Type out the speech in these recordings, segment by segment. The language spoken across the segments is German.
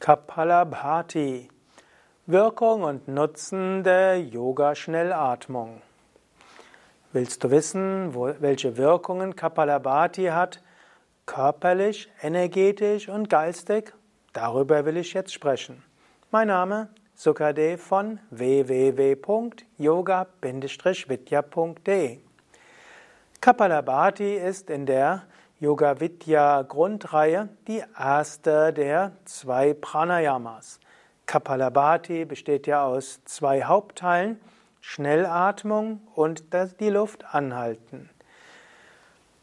Kapalabhati Wirkung und Nutzen der Yoga-Schnellatmung. Willst du wissen, welche Wirkungen Kapalabhati hat, körperlich, energetisch und geistig? Darüber will ich jetzt sprechen. Mein Name Sukadev von www.yoga-vidya.de Kapalabhati ist in der Yoga Vidya Grundreihe die erste der zwei Pranayamas. Kapalabhati besteht ja aus zwei Hauptteilen, Schnellatmung und die Luft anhalten.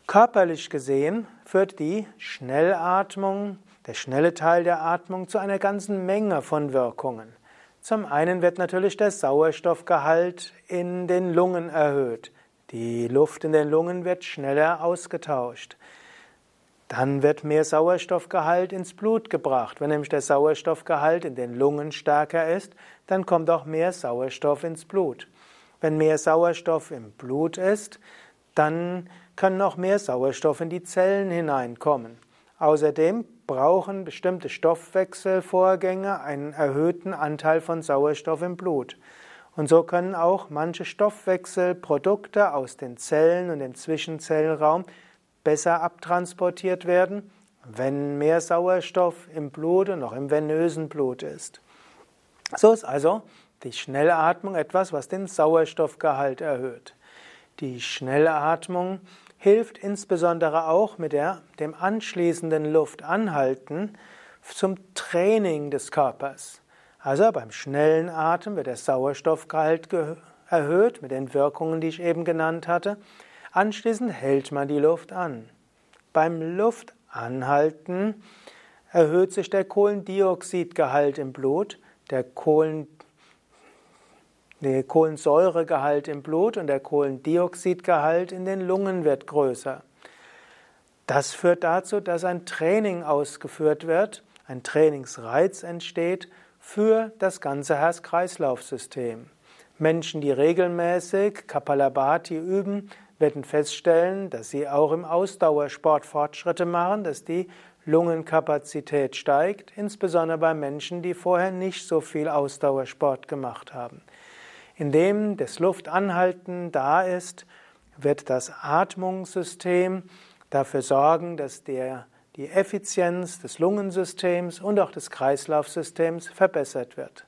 Körperlich gesehen führt die Schnellatmung, der schnelle Teil der Atmung, zu einer ganzen Menge von Wirkungen. Zum einen wird natürlich der Sauerstoffgehalt in den Lungen erhöht. Die Luft in den Lungen wird schneller ausgetauscht. Dann wird mehr Sauerstoffgehalt ins Blut gebracht. Wenn nämlich der Sauerstoffgehalt in den Lungen stärker ist, dann kommt auch mehr Sauerstoff ins Blut. Wenn mehr Sauerstoff im Blut ist, dann können auch mehr Sauerstoff in die Zellen hineinkommen. Außerdem brauchen bestimmte Stoffwechselvorgänge einen erhöhten Anteil von Sauerstoff im Blut. Und so können auch manche Stoffwechselprodukte aus den Zellen und dem Zwischenzellraum besser abtransportiert werden, wenn mehr Sauerstoff im Blut und auch im venösen Blut ist. So ist also die Schnellatmung etwas, was den Sauerstoffgehalt erhöht. Die Schnellatmung hilft insbesondere auch mit der, dem anschließenden Luftanhalten zum Training des Körpers. Also beim schnellen Atem wird der Sauerstoffgehalt erhöht mit den Wirkungen, die ich eben genannt hatte. Anschließend hält man die Luft an. Beim Luftanhalten erhöht sich der Kohlendioxidgehalt im Blut, der, Kohlen, der Kohlensäuregehalt im Blut und der Kohlendioxidgehalt in den Lungen wird größer. Das führt dazu, dass ein Training ausgeführt wird, ein Trainingsreiz entsteht für das ganze Herz-Kreislauf-System. Menschen, die regelmäßig Kapalabhati üben, werden feststellen, dass sie auch im Ausdauersport Fortschritte machen, dass die Lungenkapazität steigt, insbesondere bei Menschen, die vorher nicht so viel Ausdauersport gemacht haben. Indem das Luftanhalten da ist, wird das Atmungssystem dafür sorgen, dass der, die Effizienz des Lungensystems und auch des Kreislaufsystems verbessert wird.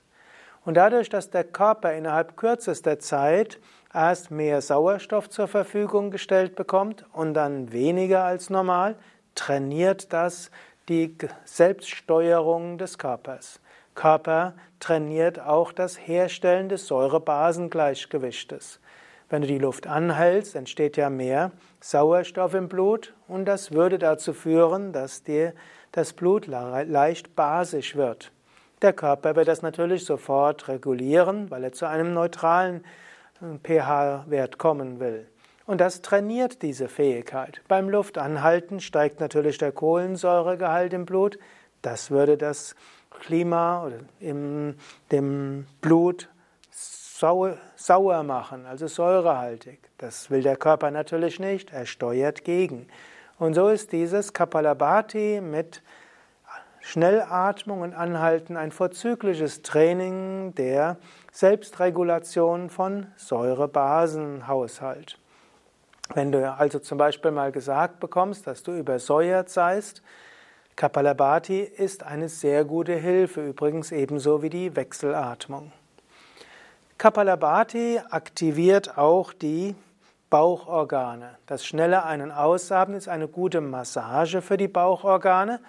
Und dadurch, dass der Körper innerhalb kürzester Zeit erst mehr Sauerstoff zur Verfügung gestellt bekommt und dann weniger als normal, trainiert das die Selbststeuerung des Körpers. Körper trainiert auch das Herstellen des Säure-Basen-Gleichgewichtes. Wenn du die Luft anhältst, entsteht ja mehr Sauerstoff im Blut und das würde dazu führen, dass dir das Blut leicht basisch wird. Der Körper wird das natürlich sofort regulieren, weil er zu einem neutralen pH-Wert kommen will. Und das trainiert diese Fähigkeit. Beim Luftanhalten steigt natürlich der Kohlensäuregehalt im Blut. Das würde das Klima in dem Blut sauer, sauer machen, also säurehaltig. Das will der Körper natürlich nicht. Er steuert gegen. Und so ist dieses Kapalabhati mit Schnellatmung und Anhalten ein vorzügliches Training der Selbstregulation von Säurebasenhaushalt. Wenn du also zum Beispiel mal gesagt bekommst, dass du übersäuert seist, Kapalabhati ist eine sehr gute Hilfe, übrigens ebenso wie die Wechselatmung. Kapalabhati aktiviert auch die Bauchorgane. Das schnelle Ein- und Ausatmen ist eine gute Massage für die Bauchorgane,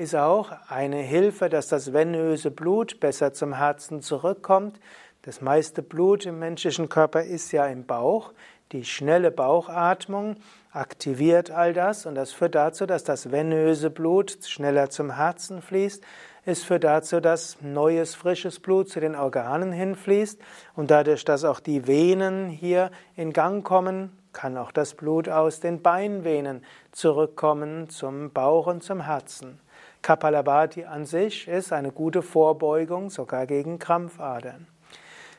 ist auch eine Hilfe, dass das venöse Blut besser zum Herzen zurückkommt. Das meiste Blut im menschlichen Körper ist ja im Bauch. Die schnelle Bauchatmung aktiviert all das und das führt dazu, dass das venöse Blut schneller zum Herzen fließt. Es führt dazu, dass neues, frisches Blut zu den Organen hinfließt und dadurch, dass auch die Venen hier in Gang kommen, kann auch das Blut aus den Beinvenen zurückkommen zum Bauch und zum Herzen. Kapalabhati an sich ist eine gute Vorbeugung sogar gegen Krampfadern.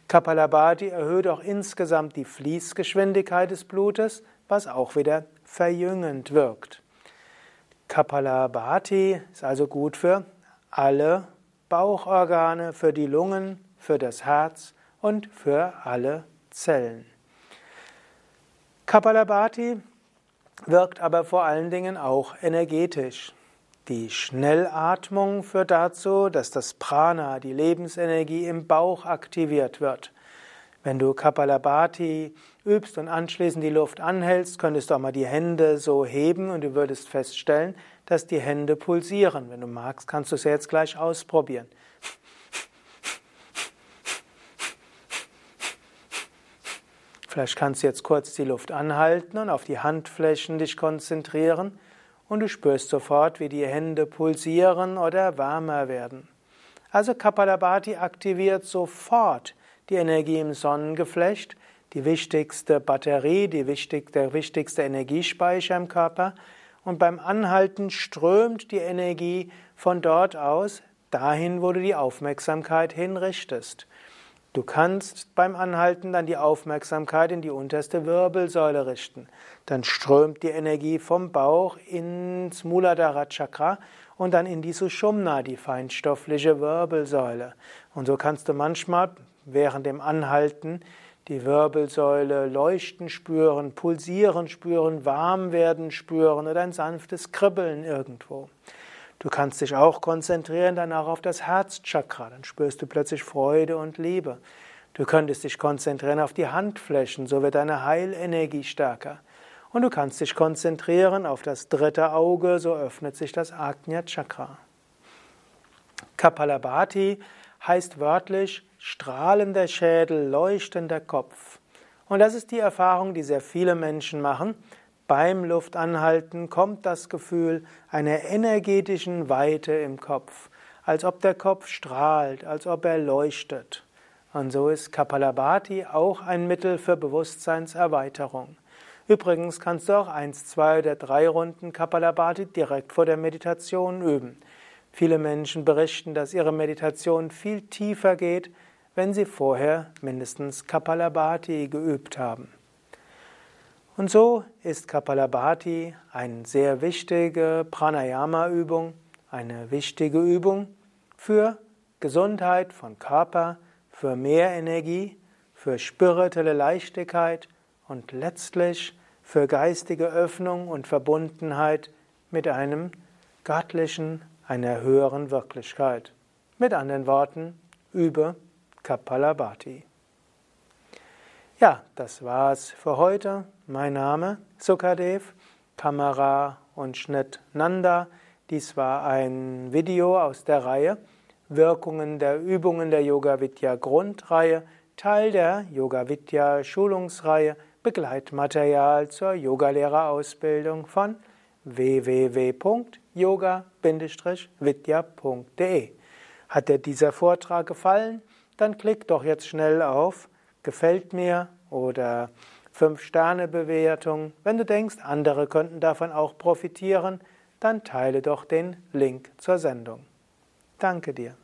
Kapalabhati erhöht auch insgesamt die Fließgeschwindigkeit des Blutes, was auch wieder verjüngend wirkt. Kapalabhati ist also gut für alle Bauchorgane, für die Lungen, für das Herz und für alle Zellen. Kapalabhati wirkt aber vor allen Dingen auch energetisch. Die Schnellatmung führt dazu, dass das Prana, die Lebensenergie im Bauch aktiviert wird. Wenn du Kapalabhati übst und anschließend die Luft anhältst, könntest du auch mal die Hände so heben und du würdest feststellen, dass die Hände pulsieren. Wenn du magst, kannst du es jetzt gleich ausprobieren. Vielleicht kannst du jetzt kurz die Luft anhalten und auf die Handflächen dich konzentrieren und du spürst sofort, wie die Hände pulsieren oder wärmer werden. Also Kapalabhati aktiviert sofort die Energie im Sonnengeflecht, die wichtigste Batterie, die wichtig, der wichtigste Energiespeicher im Körper und beim Anhalten strömt die Energie von dort aus dahin, wo du die Aufmerksamkeit hinrichtest. Du kannst beim Anhalten dann die Aufmerksamkeit in die unterste Wirbelsäule richten. Dann strömt die Energie vom Bauch ins Muladhara Chakra und dann in die Sushumna, die feinstoffliche Wirbelsäule. Und so kannst du manchmal während dem Anhalten die Wirbelsäule leuchten spüren, pulsieren spüren, warm werden spüren oder ein sanftes Kribbeln irgendwo. Du kannst dich auch konzentrieren danach auf das Herzchakra, dann spürst du plötzlich Freude und Liebe. Du könntest dich konzentrieren auf die Handflächen, so wird deine Heilenergie stärker. Und du kannst dich konzentrieren auf das dritte Auge, so öffnet sich das Agnya Chakra. Kapalabhati heißt wörtlich strahlender Schädel, leuchtender Kopf. Und das ist die Erfahrung, die sehr viele Menschen machen. Beim Luftanhalten kommt das Gefühl einer energetischen Weite im Kopf, als ob der Kopf strahlt, als ob er leuchtet. Und so ist Kapalabhati auch ein Mittel für Bewusstseinserweiterung. Übrigens kannst du auch eins, zwei oder drei Runden Kapalabhati direkt vor der Meditation üben. Viele Menschen berichten, dass ihre Meditation viel tiefer geht, wenn sie vorher mindestens Kapalabhati geübt haben. Und so ist Kapalabhati eine sehr wichtige Pranayama-Übung, eine wichtige Übung für Gesundheit von Körper, für mehr Energie, für spirituelle Leichtigkeit und letztlich für geistige Öffnung und Verbundenheit mit einem göttlichen, einer höheren Wirklichkeit. Mit anderen Worten, übe Kapalabhati. Ja, das war's für heute. Mein Name Sukadev, Kamera und Schnitt Nanda. Dies war ein Video aus der Reihe Wirkungen der Übungen der Yoga Vidya Grundreihe, Teil der Yoga Vidya Schulungsreihe, Begleitmaterial zur Yogalehrerausbildung von www.yoga-vidya.de. Hat dir dieser Vortrag gefallen? Dann klick doch jetzt schnell auf gefällt mir oder 5-Sterne-Bewertung. Wenn du denkst, andere könnten davon auch profitieren, dann teile doch den Link zur Sendung. Danke dir.